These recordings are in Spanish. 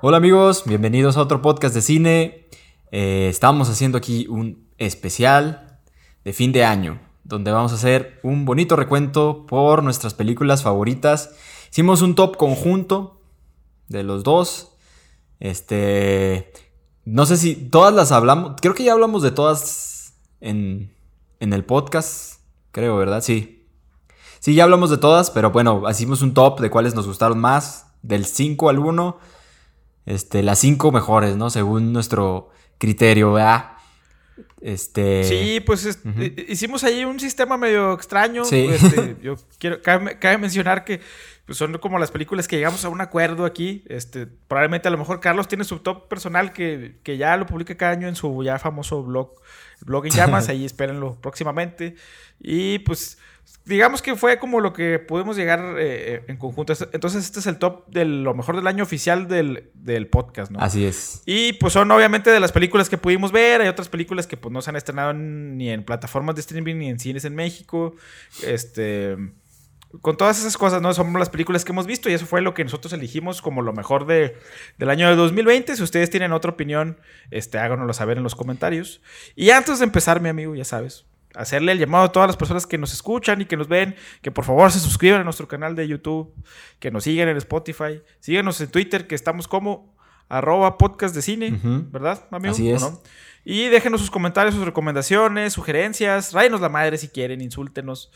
Hola amigos, bienvenidos a otro podcast de cine. Eh, estamos haciendo aquí un especial de fin de año, donde vamos a hacer un bonito recuento por nuestras películas favoritas. Hicimos un top conjunto de los dos. Este, no sé si todas las hablamos, creo que ya hablamos de todas en, en el podcast, creo, ¿verdad? Sí. Sí, ya hablamos de todas, pero bueno, hicimos un top de cuáles nos gustaron más, del 5 al 1 este, las cinco mejores, ¿no? Según nuestro criterio, ¿verdad? Este... Sí, pues hicimos ahí un sistema medio extraño. Sí. Este, yo quiero, cabe, mencionar que pues, son como las películas que llegamos a un acuerdo aquí. Este, probablemente a lo mejor Carlos tiene su top personal que, que ya lo publica cada año en su ya famoso blog, blog en llamas. ahí espérenlo próximamente. Y pues digamos que fue como lo que pudimos llegar eh, eh, en conjunto. Entonces, este es el top de lo mejor del año oficial del, podcast, ¿no? Así es. Y pues son obviamente de las películas que pudimos ver. Hay otras películas que pues no se han estrenado ni en plataformas de streaming ni en cines en México. Este. Con todas esas cosas, ¿no? Son las películas que hemos visto y eso fue lo que nosotros elegimos como lo mejor de, del año de 2020. Si ustedes tienen otra opinión, este, háganoslo saber en los comentarios. Y antes de empezar, mi amigo, ya sabes, hacerle el llamado a todas las personas que nos escuchan y que nos ven, que por favor se suscriban a nuestro canal de YouTube, que nos sigan en Spotify, síganos en Twitter, que estamos como arroba podcast de cine, ¿verdad, amigo? Así es. Y déjenos sus comentarios, sus recomendaciones, sugerencias, ráyenos la madre si quieren, insúltenos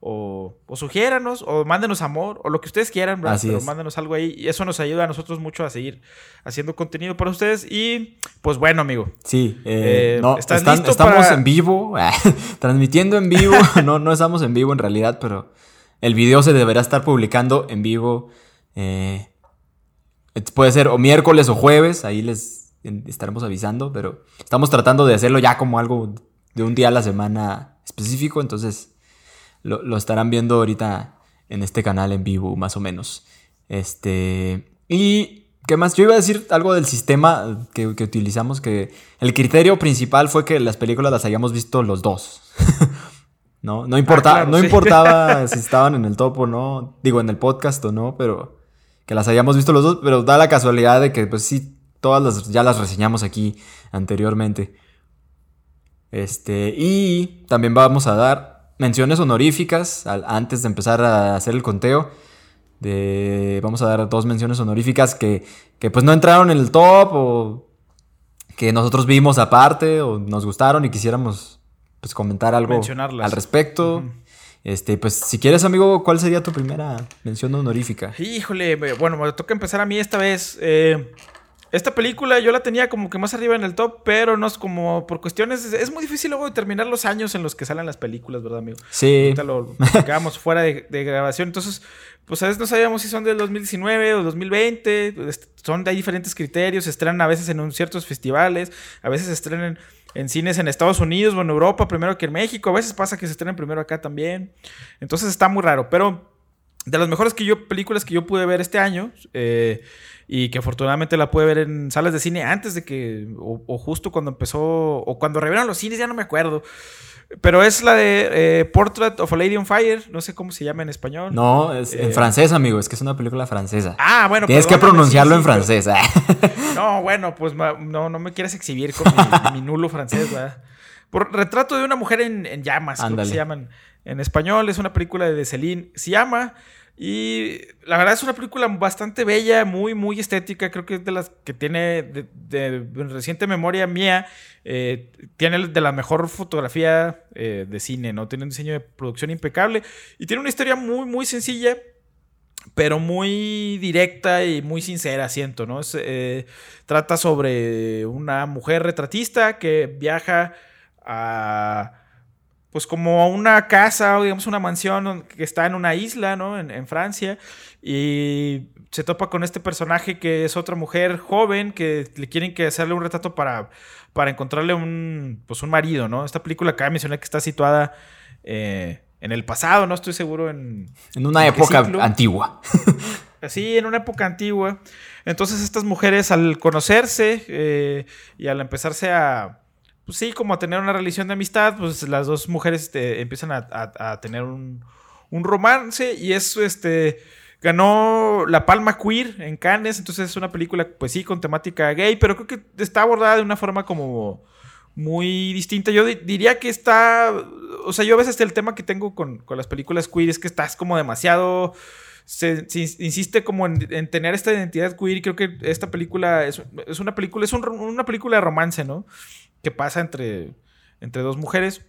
o, o sugiéranos, o mándenos amor, o lo que ustedes quieran, ¿verdad? Pero mándenos algo ahí. Y eso nos ayuda a nosotros mucho a seguir haciendo contenido para ustedes. Y pues bueno, amigo. Sí, eh, eh no, estamos en vivo, transmitiendo en vivo. no, no estamos en vivo en realidad, pero el video se deberá estar publicando en vivo. Eh, puede ser o miércoles o jueves, ahí les estaremos avisando, pero estamos tratando de hacerlo ya como algo de un día a la semana específico, entonces lo, estarán viendo ahorita en este canal en vivo, más o menos. Este. Y. ¿Qué más? Yo iba a decir algo del sistema que, utilizamos, que el criterio principal fue que las películas las hayamos visto los dos. ¿No? No, importa, ah, no importaba si estaban en el top o no, digo, en el podcast o no, pero que las hayamos visto los dos, pero da la casualidad de que, pues sí, todas las, ya las reseñamos aquí anteriormente. Este, y también vamos a dar menciones honoríficas antes de empezar a hacer el conteo. De, vamos a dar dos menciones honoríficas que, que pues no entraron en el top o que nosotros vimos aparte o nos gustaron y quisiéramos pues comentar algo al respecto. Este, pues si quieres, amigo, ¿cuál sería tu primera mención honorífica? Híjole, bueno, me toca empezar a mí esta vez. Eh, esta película yo la tenía como que más arriba en el top, pero no es como por cuestiones. Es muy difícil luego determinar los años en los que salen las películas, ¿verdad, amigo? Sí. Ahorita lo quedamos fuera de, grabación. Entonces, pues a veces no sabíamos si son del 2019 o 2020. Son, hay diferentes criterios. Se estrenan a veces en ciertos festivales, a veces se estrenan en cines en Estados Unidos o en Europa primero que en México. A veces pasa que se estrenan primero acá también. Entonces está muy raro. Pero de las mejores que yo, películas que yo pude ver este año. Eh, y que afortunadamente la pude ver en salas de cine antes de que, o, justo cuando empezó, o cuando revelaron los cines, ya no me acuerdo. Pero es la de eh, Portrait of a Lady on Fire, no sé cómo se llama en español. No, es en eh, francés, amigo, es que es una película francesa. Ah, bueno. Tienes que pronunciarlo en francés. no, bueno, pues no, no me quieres exhibir con mi, nulo francés, ¿verdad? Por Retrato de una mujer en, llamas, creo que se llaman en español. Es una película de Celine llama y la verdad es una película bastante bella, muy, muy estética. Creo que es de las que tiene de, reciente memoria mía. Eh, tiene de la mejor fotografía eh, de cine, ¿no? Tiene un diseño de producción impecable. Y tiene una historia muy, muy sencilla, pero muy directa y muy sincera, siento, ¿no? Eh, trata sobre una mujer retratista que viaja a pues como una casa o digamos una mansión que está en una isla, ¿no? En, Francia. Y se topa con este personaje que es otra mujer joven que le quieren que hacerle un retrato para, para encontrarle un, pues un marido, ¿no? Esta película acá mencioné que está situada eh, en el pasado, no estoy seguro en... En una época antigua. Sí, en una época antigua. Entonces estas mujeres al conocerse eh, y al empezarse a pues sí, como a tener una relación de amistad, pues las dos mujeres este, empiezan a, tener un, romance y es este Ganó la Palma Queer en Cannes, entonces es una película, pues sí, con temática gay, pero creo que está abordada de una forma como muy distinta. Yo diría que está, o sea, yo a veces el tema que tengo con, las películas queer es que estás como demasiado... Se, insiste como en, tener esta identidad queer y creo que esta película es, una película, es una película de romance, ¿no? Que pasa entre, entre dos mujeres.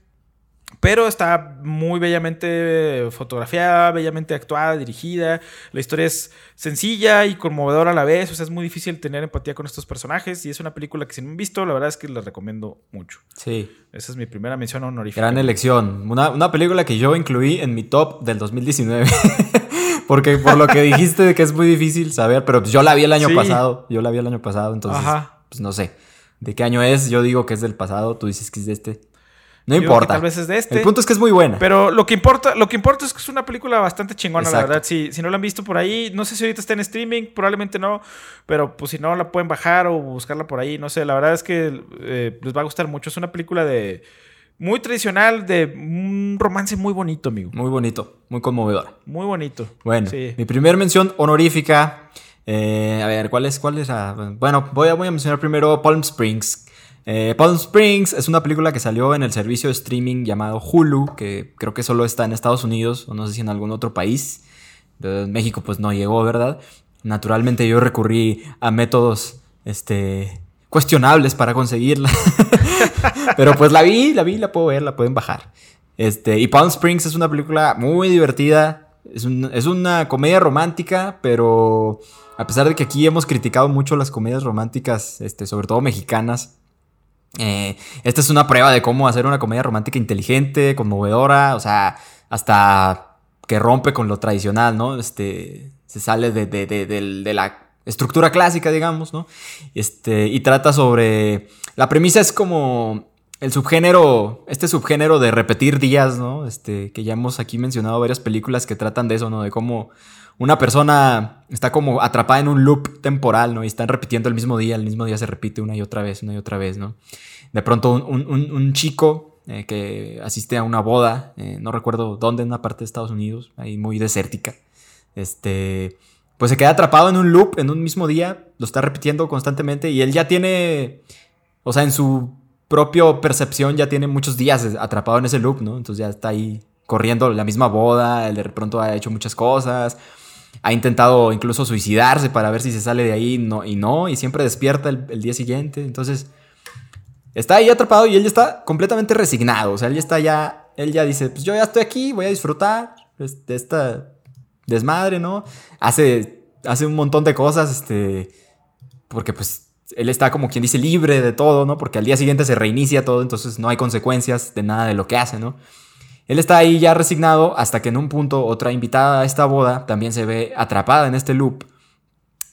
Pero está muy bellamente fotografiada, bellamente actuada, dirigida. La historia es sencilla y conmovedora a la vez. O sea, es muy difícil tener empatía con estos personajes. Y es una película que si no han visto, la verdad es que les recomiendo mucho. Sí. Esa es mi primera mención honorífica. Gran elección. Una, una película que yo incluí en mi top del 2019. Porque por lo que dijiste de que es muy difícil saber, pero yo la vi el año pasado. Yo la vi el año pasado, entonces, pues no sé. ¿De qué año es? Yo digo que es del pasado, tú dices que es de este. No importa. Tal vez es de este. El punto es que es muy buena. Pero lo que importa, lo que importa es que es una película bastante chingona, la verdad. Si, si no la han visto por ahí, no sé si ahorita está en streaming, probablemente no. Pero pues si no, la pueden bajar o buscarla por ahí. No sé, la verdad es que eh, les va a gustar mucho. Es una película de. Muy tradicional, de un romance muy bonito, amigo. Muy bonito, muy conmovedor. Muy bonito. Bueno, mi primera mención honorífica. Eh, a ver, ¿cuál es? Bueno, voy a, voy a mencionar primero Palm Springs eh, Palm Springs es una película que salió en el servicio de streaming llamado Hulu, que creo que solo está en Estados Unidos o no sé si en algún otro país. En México pues no llegó, ¿verdad? Naturalmente yo recurrí a métodos este, cuestionables para conseguirla. Pero pues la vi, la vi, la puedo ver, la pueden bajar. Este, y Palm Springs es una película muy divertida. Es, es una comedia romántica, pero a pesar de que aquí hemos criticado mucho las comedias románticas, este, sobre todo mexicanas, eh, esta es una prueba de cómo hacer una comedia romántica inteligente, conmovedora, o sea, hasta que rompe con lo tradicional, ¿no? Este, se sale de, la estructura clásica, digamos, ¿no? Este, y trata sobre... La premisa es como el subgénero, este subgénero de repetir días, ¿no? Este, que ya hemos aquí mencionado varias películas que tratan de eso, ¿no? De cómo una persona está como atrapada en un loop temporal, ¿no? Y están repitiendo el mismo día, el mismo día se repite una y otra vez, una y otra vez, ¿no? De pronto un, chico eh, que asiste a una boda, eh, no recuerdo dónde, en una parte de Estados Unidos, ahí muy desértica, este, pues se queda atrapado en un loop en un mismo día, lo está repitiendo constantemente y él ya tiene, o sea, en su propia percepción ya tiene muchos días atrapado en ese loop, ¿no? Entonces ya está ahí corriendo la misma boda, él de pronto ha hecho muchas cosas, ha intentado incluso suicidarse para ver si se sale de ahí no, y no, y siempre despierta el, día siguiente. Entonces, está ahí atrapado y él ya está completamente resignado. O sea, él ya está ya, él ya dice, pues yo ya estoy aquí, voy a disfrutar de esta desmadre, ¿no? Hace, hace un montón de cosas, este, porque pues él está como quien dice libre de todo, ¿no? Porque al día siguiente se reinicia todo, entonces no hay consecuencias de nada de lo que hace, ¿no? Él está ahí ya resignado hasta que en un punto otra invitada a esta boda también se ve atrapada en este loop.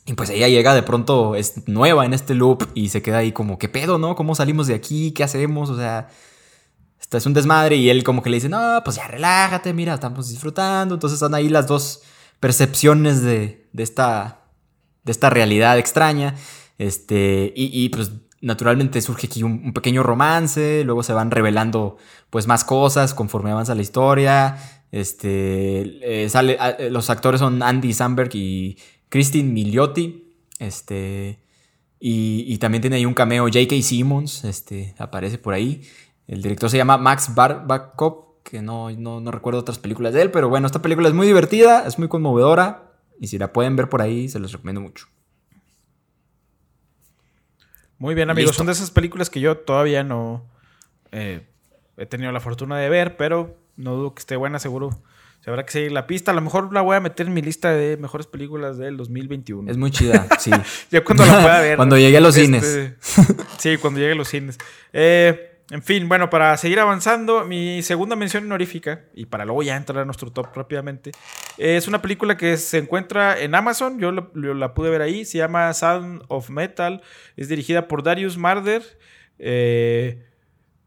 Y pues ella llega de pronto, es nueva en este loop y se queda ahí como, ¿qué pedo, no? ¿Cómo salimos de aquí? ¿Qué hacemos? O sea, esto es un desmadre y él como que le dice, no, pues ya relájate, mira, estamos disfrutando. Entonces están ahí las dos percepciones de, esta, de esta realidad extraña. Este, y, y pues naturalmente surge aquí un, pequeño romance, luego se van revelando pues más cosas conforme avanza la historia. Este, eh, sale, ah, eh, los actores son Andy Samberg y Christine Milioti. Este, y, también tiene ahí un cameo J.K. Simmons, este, aparece por ahí. El director se llama Max Barbakov, que no, no, no recuerdo otras películas de él, pero bueno, esta película es muy divertida, es muy conmovedora. Y si la pueden ver por ahí, se los recomiendo mucho. Muy bien, amigos. Son de esas películas que yo todavía no eh, he tenido la fortuna de ver, pero no dudo que esté buena, seguro. Se habrá que seguir la pista. A lo mejor la voy a meter en mi lista de mejores películas del 2021. Es muy chida, sí. ya cuando la pueda ver. cuando llegue a los cines. Este, sí, cuando llegue a los cines. Eh, en fin, bueno, para seguir avanzando, mi segunda mención honorífica, y para luego ya entrar a nuestro top rápidamente, es una película que se encuentra en Amazon, yo la, pude ver ahí, se llama Sound of Metal, es dirigida por Darius Marder. Eh,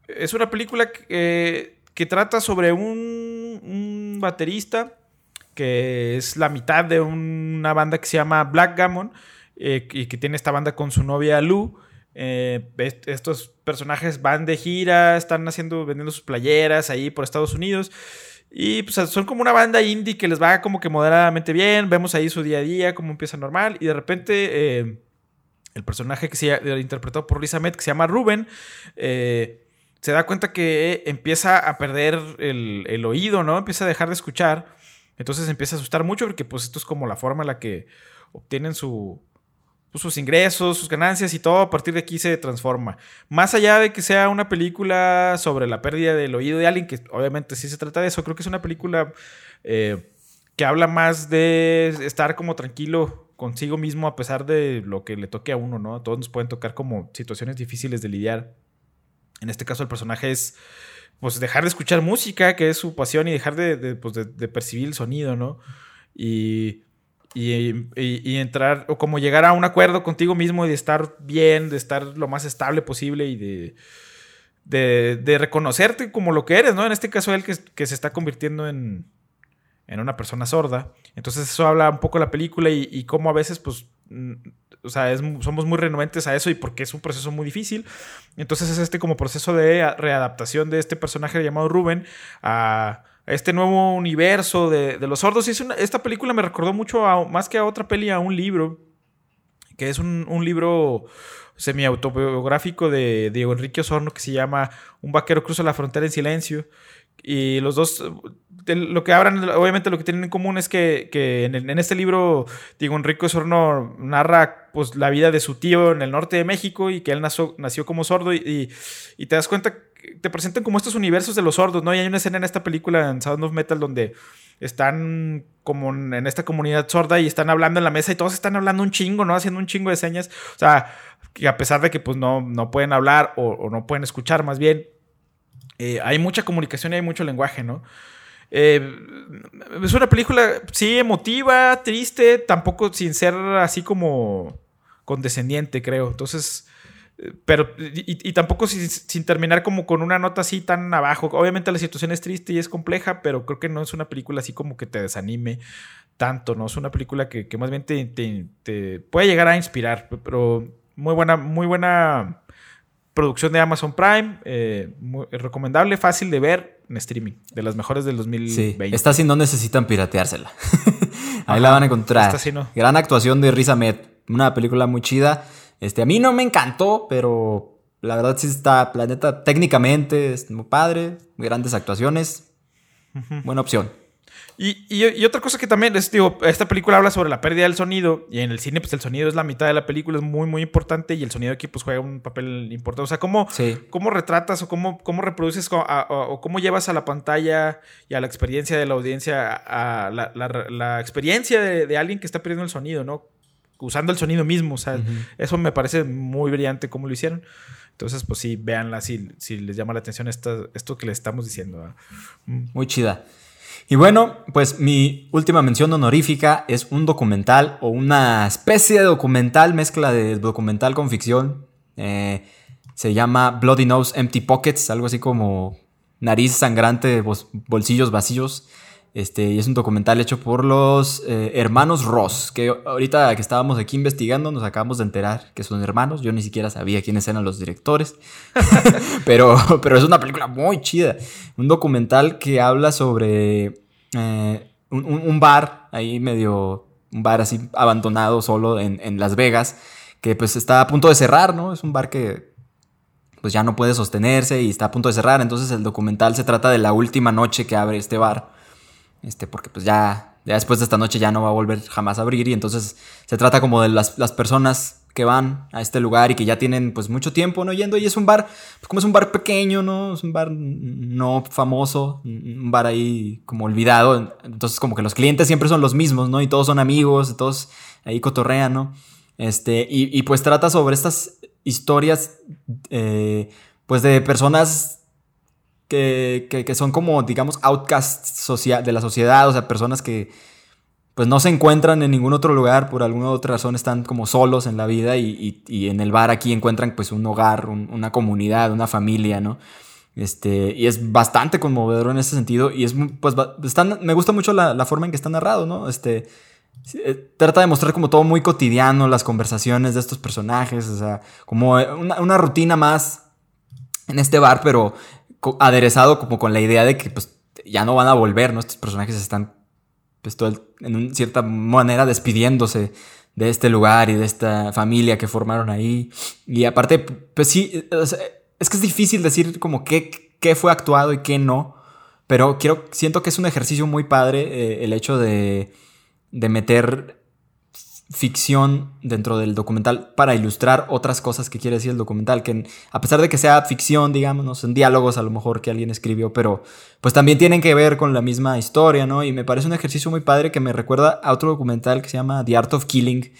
es una película que, trata sobre un, baterista que es la mitad de una banda que se llama Black Gammon eh, y que tiene esta banda con su novia Lou. Eh, estos personajes van de gira, están haciendo, vendiendo sus playeras ahí por Estados Unidos. Y pues son como una banda indie que les va como que moderadamente bien. Vemos ahí su día a día, cómo empieza normal. Y de repente eh, el personaje que se ha interpretado por Riz Ahmed, que se llama Ruben, eh, se da cuenta que empieza a perder el, oído, ¿no? Empieza a dejar de escuchar. Entonces empieza a asustar mucho porque pues esto es como la forma en la que obtienen su, pues, sus ingresos, sus ganancias y todo a partir de aquí se transforma. Más allá de que sea una película sobre la pérdida del oído de alguien, que obviamente sí se trata de eso, creo que es una película eh, que habla más de estar como tranquilo consigo mismo a pesar de lo que le toque a uno, ¿no? Todos nos pueden tocar como situaciones difíciles de lidiar en este caso el personaje es pues dejar de escuchar música, que es su pasión, y dejar de, pues, percibir el sonido, ¿no? Y, y, entrar, o como llegar a un acuerdo contigo mismo y de estar bien, de estar lo más estable posible y de, de, reconocerte como lo que eres, ¿no? En este caso él que, que se está convirtiendo en, en una persona sorda. Entonces eso habla un poco de la película y, y cómo a veces pues o sea, somos muy renuentes a eso y porque es un proceso muy difícil. Entonces es este como proceso de readaptación de este personaje llamado Rubén a, este nuevo universo de, los sordos. Y es esta película me recordó mucho, más que a otra peli, a un libro, que es un, un libro semi-autobiográfico de Diego Enrique Osorno que se llama Un vaquero cruza la frontera en silencio. Y los dos, lo que hablan, obviamente lo que tienen en común es que, en, este libro, digo, Enrique Sorno narra pues, la vida de su tío en el norte de México y que él nació, nació como sordo y, y, te das cuenta, te presentan como estos universos de los sordos, ¿no? Y hay una escena en esta película, en Sound of Metal, donde están como en esta comunidad sorda y están hablando en la mesa y todos están hablando un chingo, ¿no? Haciendo un chingo de señas. O sea, a pesar de que pues no, no pueden hablar o, no pueden escuchar más bien, eh, hay mucha comunicación y hay mucho lenguaje, ¿no? Eh, es una película, sí, emotiva, triste, tampoco sin ser así como condescendiente, creo. Entonces, pero, y, tampoco sin, terminar como con una nota así tan abajo. Obviamente la situación es triste y es compleja, pero creo que no es una película así como que te desanime tanto, ¿no? Es una película que, más bien te, te, puede llegar a inspirar, pero muy buena, muy buena producción de Amazon Prime, eh, recomendable, fácil de ver en streaming, de las mejores del 2020. Sí, esta sí no necesitan pirateársela. Ahí la van a encontrar. Gran actuación de Riz Ahmed, una película muy chida. Este, a mí no me encantó, pero la verdad sí está, planeta técnicamente es muy padre, grandes actuaciones, buena opción. Y, otra cosa que también es, digo, esta película habla sobre la pérdida del sonido y en el cine pues el sonido es la mitad de la película, es muy muy importante y el sonido aquí pues juega un papel importante. O sea, cómo, cómo retratas o cómo, cómo reproduces o cómo llevas a la pantalla y a la experiencia de la audiencia, a la, experiencia de, alguien que está perdiendo el sonido, ¿no? Usando el sonido mismo, o sea, eso me parece muy brillante cómo lo hicieron. Entonces, pues sí, véanla si, si les llama la atención esto, esto que les estamos diciendo. Muy chida. Y bueno, pues mi última mención honorífica es un documental o una especie de documental, mezcla de documental con ficción. Eh, se llama Bloody Nose Empty Pockets, algo así como nariz sangrante, bolsillos vacíos. Este, y es un documental hecho por los eh, hermanos Ross, que ahorita que estábamos aquí investigando nos acabamos de enterar que son hermanos. Yo ni siquiera sabía quiénes eran los directores, pero, pero es una película muy chida. Un documental que habla sobre eh, un, bar ahí medio, un bar así abandonado solo en, en Las Vegas, que pues está a punto de cerrar, ¿no? Es un bar que pues ya no puede sostenerse y está a punto de cerrar. Entonces el documental se trata de la última noche que abre este bar este, porque pues ya, ya después de esta noche ya no va a volver jamás a abrir y entonces se trata como de las, personas que van a este lugar y que ya tienen pues mucho tiempo no yendo y es un bar, pues como es un bar pequeño, ¿no? Es un bar no famoso, un bar ahí como olvidado, entonces como que los clientes siempre son los mismos, ¿no? Y todos son amigos, todos ahí cotorrean, ¿no? Este, y, pues trata sobre estas historias, eh, pues de personas que, son como, digamos, outcasts de la sociedad, o sea, personas que pues no se encuentran en ningún otro lugar, por alguna otra razón están como solos en la vida y, en el bar aquí encuentran pues un hogar, una comunidad, una familia, ¿no? Este, y es bastante conmovedor en ese sentido y es, pues, están, me gusta mucho la, forma en que está narrado, ¿no? Este, eh, trata de mostrar como todo muy cotidiano, las conversaciones de estos personajes, o sea, como una, una rutina más en este bar, pero aderezado como con la idea de que pues ya no van a volver, ¿no? Estos personajes están, pues, en cierta manera despidiéndose de este lugar y de esta familia que formaron ahí. Y aparte, pues sí, es que es difícil decir como qué, qué fue actuado y qué no. Pero quiero, siento que es un ejercicio muy padre eh, el hecho de, de meter ficción dentro del documental para ilustrar otras cosas que quiere decir el documental, que a pesar de que sea ficción, digamos, en diálogos a lo mejor que alguien escribió, pero pues también tienen que ver con la misma historia, ¿no? Y me parece un ejercicio muy padre que me recuerda a otro documental que se llama The Art of Killing,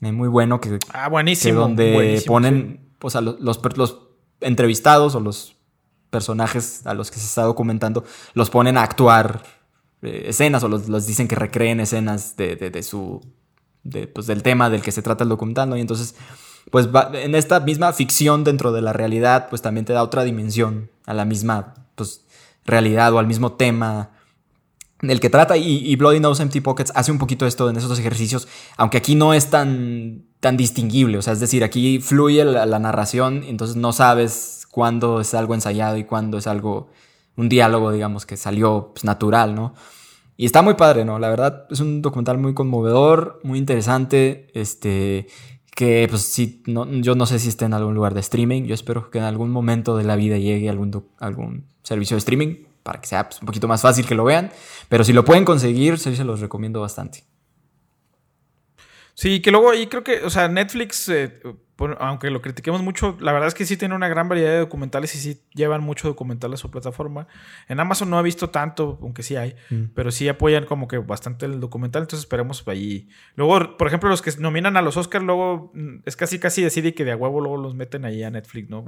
eh, muy bueno, que, ah, buenísimo, donde ponen pues, a los, los entrevistados o los personajes a los que se está documentando, los ponen a actuar eh, escenas o los, dicen que recreen escenas de, de su pues, del tema del que se trata el documental. Y entonces, pues en esta misma ficción dentro de la realidad, pues también te da otra dimensión a la misma, pues, realidad o al mismo tema del que trata. Y, Bloody Nose Empty Pockets hace un poquito esto en esos ejercicios, aunque aquí no es tan, tan distinguible, o sea, es decir, aquí fluye la, la narración, entonces no sabes cuándo es algo ensayado y cuándo es algo, un diálogo, digamos, que salió pues, natural, ¿no? Y está muy padre, ¿no? La verdad es un documental muy conmovedor, muy interesante, este, que pues sí, no, yo no sé si está en algún lugar de streaming, yo espero que en algún momento de la vida llegue algún, algún servicio de streaming para que sea pues, un poquito más fácil que lo vean, pero si lo pueden conseguir, se los recomiendo bastante. Sí, que luego ahí creo que, o sea, Netflix, eh, aunque lo critiquemos mucho, la verdad es que sí tiene una gran variedad de documentales y sí llevan mucho documental a su plataforma. En Amazon no he visto tanto, aunque sí hay, mm. pero sí apoyan como que bastante el documental, entonces esperemos ahí. Luego, por ejemplo, los que nominan a los Oscars, luego mm, es casi casi decide que de a huevo luego los meten ahí a Netflix, ¿no?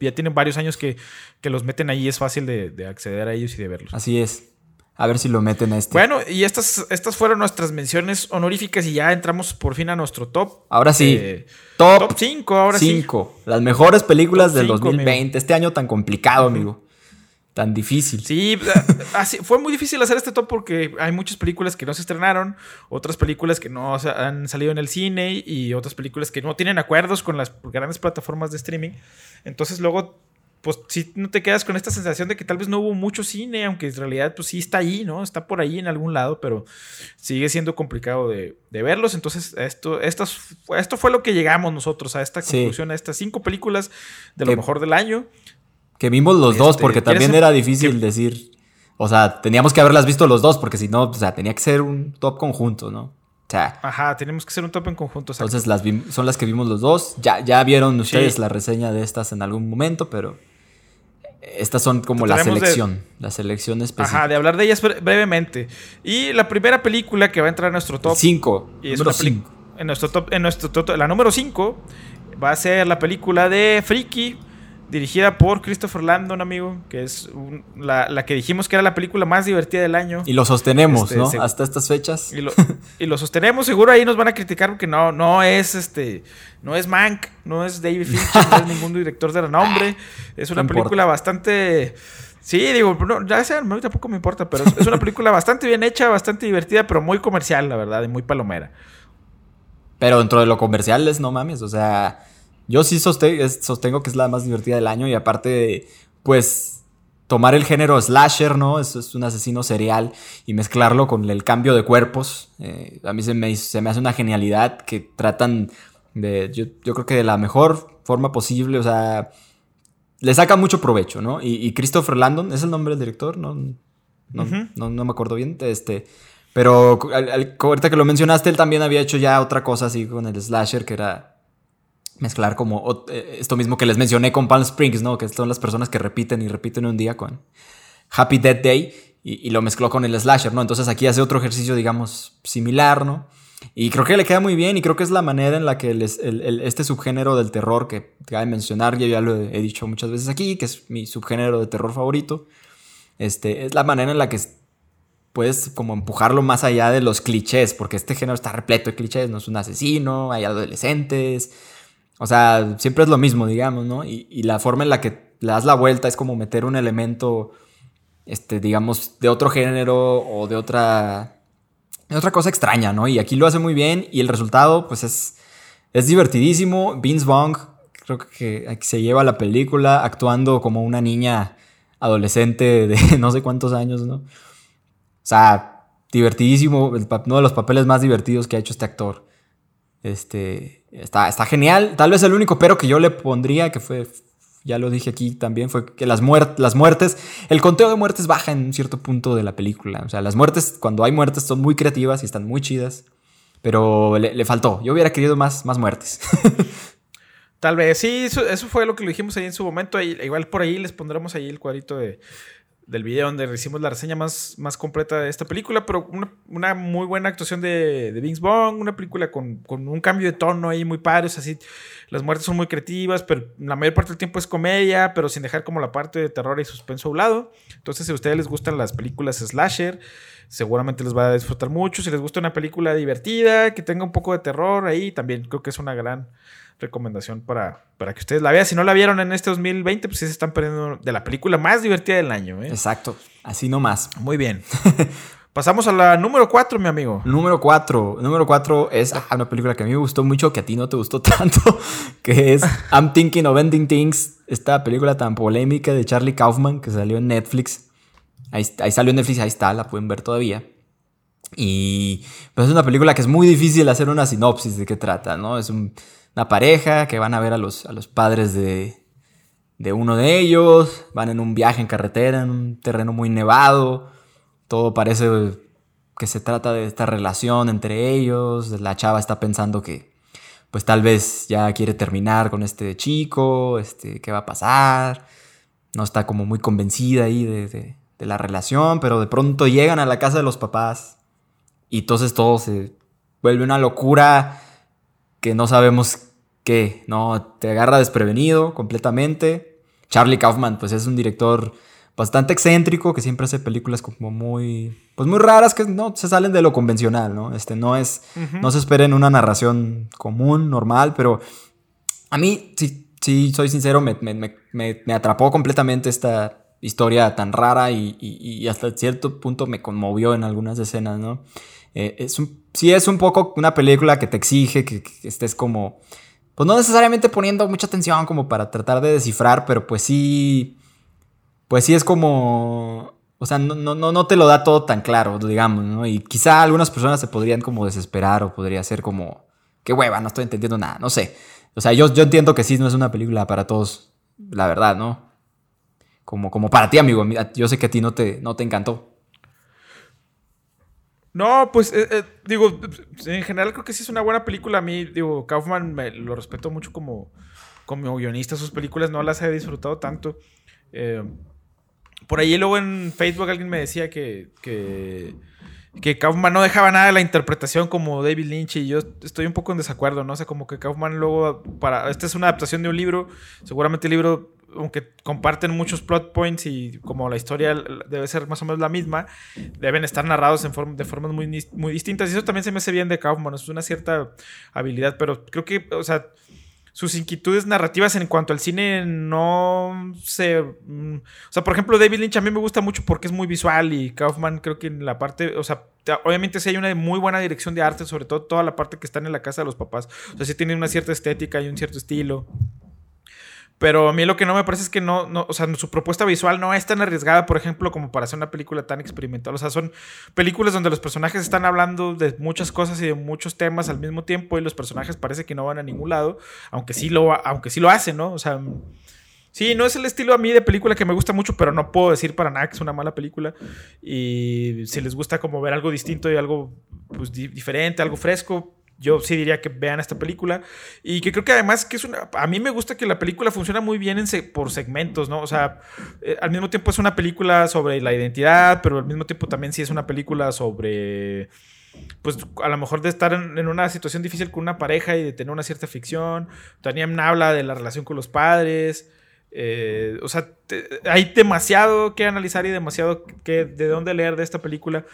ya tienen varios años que, que los meten ahí, es fácil de, de acceder a ellos y de verlos. Así es. A ver si lo meten a este. Bueno, y estas, estas fueron nuestras menciones honoríficas y ya entramos por fin a nuestro top. Ahora sí. Eh, top 5, ahora 5. Las mejores películas del 2020. Este año tan complicado, amigo. Tan difícil. Sí, así, fue muy difícil hacer este top porque hay muchas películas que no se estrenaron, otras películas que no han salido en el cine y otras películas que no tienen acuerdos con las grandes plataformas de streaming. Entonces luego pues si no te quedas con esta sensación de que tal vez no hubo mucho cine, aunque en realidad pues sí está ahí, ¿no? Está por ahí en algún lado, pero sigue siendo complicado de, verlos. Entonces, esto, estas, esto fue lo que llegamos nosotros a esta conclusión, a estas cinco películas de lo mejor del año. Que vimos los dos, este, porque también era difícil decir. O sea, teníamos que haberlas visto los dos, porque si no, o sea, tenía que ser un top conjunto, ¿no? O sea, Ajá, tenemos que ser un top en conjunto. Entonces las son las que vimos los dos. Ya, ya vieron ustedes la reseña de estas en algún momento, pero estas son como la selección, la selección específica. Ajá, de hablar de ellas brevemente. Y la primera película que va a entrar en nuestro top. 5. Número 5. En nuestro top, en nuestro top, la número 5 va a ser la película de Freaky dirigida por Christopher Landon, amigo, que es la, que dijimos que era la película más divertida del año. Y lo sostenemos, este, ¿no? Hasta estas fechas. Y lo, sostenemos, seguro ahí nos van a criticar porque no, no es este, no es Mank, no es David Fincher, no es ningún director de renombre. Es una película bastante... Sí, digo, ya sea, a mí tampoco me importa, pero es una película bastante bien hecha, bastante divertida, pero muy comercial, la verdad, y muy palomera. Pero dentro de lo comercial es no mames, o sea yo sí sostengo que es la más divertida del año y aparte, pues, tomar el género slasher, ¿no? Es, es un asesino serial y mezclarlo con el cambio de cuerpos. Eh, a mí se me, se me hace una genialidad que tratan de, yo, creo que de la mejor forma posible, o sea, le saca mucho provecho, ¿no? Y, Christopher Landon, ¿es el nombre del director? No, no, me acuerdo bien, este... Pero ahorita que lo mencionaste, él también había hecho ya otra cosa así con el slasher, que era mezclar como eh, esto mismo que les mencioné con Palm Springs, ¿no? Que son las personas que repiten y repiten un día con Happy Death Day y, lo mezcló con el slasher, ¿no? Entonces aquí hace otro ejercicio, digamos, similar, ¿no? Y creo que le queda muy bien y creo que es la manera en la que este subgénero del terror que cabe mencionar, yo ya lo he, dicho muchas veces aquí, que es mi subgénero de terror favorito, este, es la manera en la que puedes como empujarlo más allá de los clichés, porque este género está repleto de clichés, no es un asesino, hay adolescentes, o sea, siempre es lo mismo, digamos, ¿no? Y, la forma en la que le das la vuelta es como meter un elemento, este, digamos, de otro género o de otra, de otra cosa extraña, ¿no? Y aquí lo hace muy bien y el resultado, pues es, es divertidísimo. Vince Vaughn creo que se lleva la película actuando como una niña adolescente de no sé cuántos años, ¿no? O sea, divertidísimo, uno de los papeles más divertidos que ha hecho este actor. Este, está, está genial. Tal vez el único pero que yo le pondría, que fue, ya lo dije aquí también, fue que las, las muertes, el conteo de muertes baja en un cierto punto de la película. O sea, las muertes, cuando hay muertes, son muy creativas y están muy chidas. Pero le, faltó. Yo hubiera querido más, más muertes. Tal vez, sí, eso, eso, fue lo que lo dijimos ahí en su momento. igual por ahí les pondremos ahí el cuadrito de, del video donde hicimos la reseña más, más completa de esta película, pero una, muy buena actuación de, de Vince Vaughn, una película con, un cambio de tono ahí muy padre, así, las muertes son muy creativas, pero la mayor parte del tiempo es comedia, pero sin dejar como la parte de terror y suspenso a un lado. Entonces, si a ustedes les gustan las películas slasher, seguramente les va a disfrutar mucho. Si les gusta una película divertida, que tenga un poco de terror ahí, también creo que es una gran recomendación para, para que ustedes la vean. Si no la vieron en este 2020, pues sí se están perdiendo de la película más divertida del año. ¿eh? Exacto, así nomás. Muy bien. Pasamos a la número 4, mi amigo. Número 4. Número 4 es ah, una película que a mí me gustó mucho, que a ti no te gustó tanto, que es I'm Thinking of Ending Things, esta película tan polémica de Charlie Kaufman que salió en Netflix. Ahí, ahí salió en Netflix, ahí está, la pueden ver todavía. Y pues es una película que es muy difícil hacer una sinopsis de qué trata, ¿no? Es un una pareja que van a ver a los, a los padres de, de uno de ellos, van en un viaje en carretera, en un terreno muy nevado, todo parece que se trata de esta relación entre ellos, la chava está pensando que pues tal vez ya quiere terminar con este chico, este, qué va a pasar, no está como muy convencida ahí de, de la relación, pero de pronto llegan a la casa de los papás y entonces todo se vuelve una locura que no sabemos qué, ¿no? Te agarra desprevenido completamente. Charlie Kaufman, pues es un director bastante excéntrico, que siempre hace películas como muy, pues muy raras, que no se salen de lo convencional, ¿no? Este no es, no se esperen una narración común, normal, pero a mí, sí, sí, soy sincero, me, me, atrapó completamente esta historia tan rara y, hasta cierto punto me conmovió en algunas escenas, ¿no? Eh, es sí es un poco una película que te exige que, estés como, pues no necesariamente poniendo mucha atención como para tratar de descifrar, pero pues sí, pues sí es como, o sea, no, no, no te lo da todo tan claro, digamos, ¿no? Y quizá algunas personas se podrían como desesperar o podría ser como, qué hueva, no estoy entendiendo nada, no sé. O sea, yo, yo entiendo que sí no es una película para todos, la verdad, ¿no? Como, como para ti, amigo. Yo sé que a ti no te, no te encantó. No, pues eh, eh, digo, en general creo que sí es una buena película. A mí, digo, Kaufman me lo respeto mucho como, como guionista. Sus películas no las he disfrutado tanto. Eh, por ahí luego en Facebook alguien me decía que, que, que, Kaufman no dejaba nada de la interpretación como David Lynch y yo estoy un poco en desacuerdo, ¿no? O sea, como que Kaufman luego, para, esta es una adaptación de un libro, seguramente el libro aunque comparten muchos plot points y como la historia debe ser más o menos la misma, deben estar narrados en de formas muy, muy distintas. Y eso también se me hace bien de Kaufman, es una cierta habilidad, pero creo que, o sea, sus inquietudes narrativas en cuanto al cine no se... Mm, o sea, por ejemplo, David Lynch a mí me gusta mucho porque es muy visual y Kaufman creo que en la parte, o sea, obviamente sí hay una muy buena dirección de arte, sobre todo toda la parte que están en la casa de los papás. O sea, sí tiene una cierta estética y un cierto estilo. Pero a mí lo que no me parece es que no, no, o sea, su propuesta visual no es tan arriesgada, por ejemplo, como para hacer una película tan experimental. O sea, son películas donde los personajes están hablando de muchas cosas y de muchos temas al mismo tiempo y los personajes parece que no van a ningún lado, aunque sí lo, aunque sí lo hacen, ¿no? O sea, sí, no es el estilo a mí de película que me gusta mucho, pero no puedo decir para nada que es una mala película. Y si les gusta como ver algo distinto y algo pues, diferente, algo fresco, yo sí diría que vean esta película. Y que creo que además que es una a mí me gusta que la película funciona muy bien en por segmentos no o sea eh, al mismo tiempo es una película sobre la identidad pero al mismo tiempo también sí es una película sobre pues a lo mejor de estar en, una situación difícil con una pareja y de tener una cierta ficción. También habla de la relación con los padres eh, o sea, hay demasiado que analizar y demasiado que de dónde leer de esta película.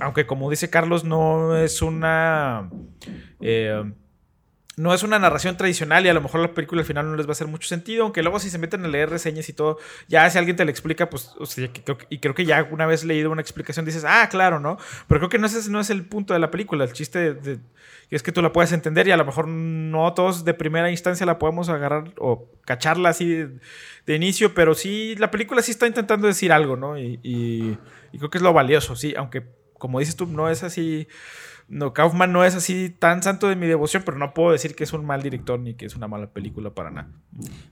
Aunque como dice Carlos, no es una... Eh, no es una narración tradicional y a lo mejor la película al final no les va a hacer mucho sentido, aunque luego si se meten a leer reseñas y todo, ya si alguien te lo explica, pues, y creo que ya una vez leído una explicación dices, ah, claro, ¿no? Pero creo que no, ese no es el punto de la película, el chiste es que tú la puedes entender y a lo mejor no todos de primera instancia la podemos agarrar o cacharla así de, inicio, pero sí, la película sí está intentando decir algo, ¿no? Y, y creo que es lo valioso, sí, aunque como dices tú, no es así no, Kaufman no es así tan santo de mi devoción, pero no puedo decir que es un mal director ni que es una mala película para nada.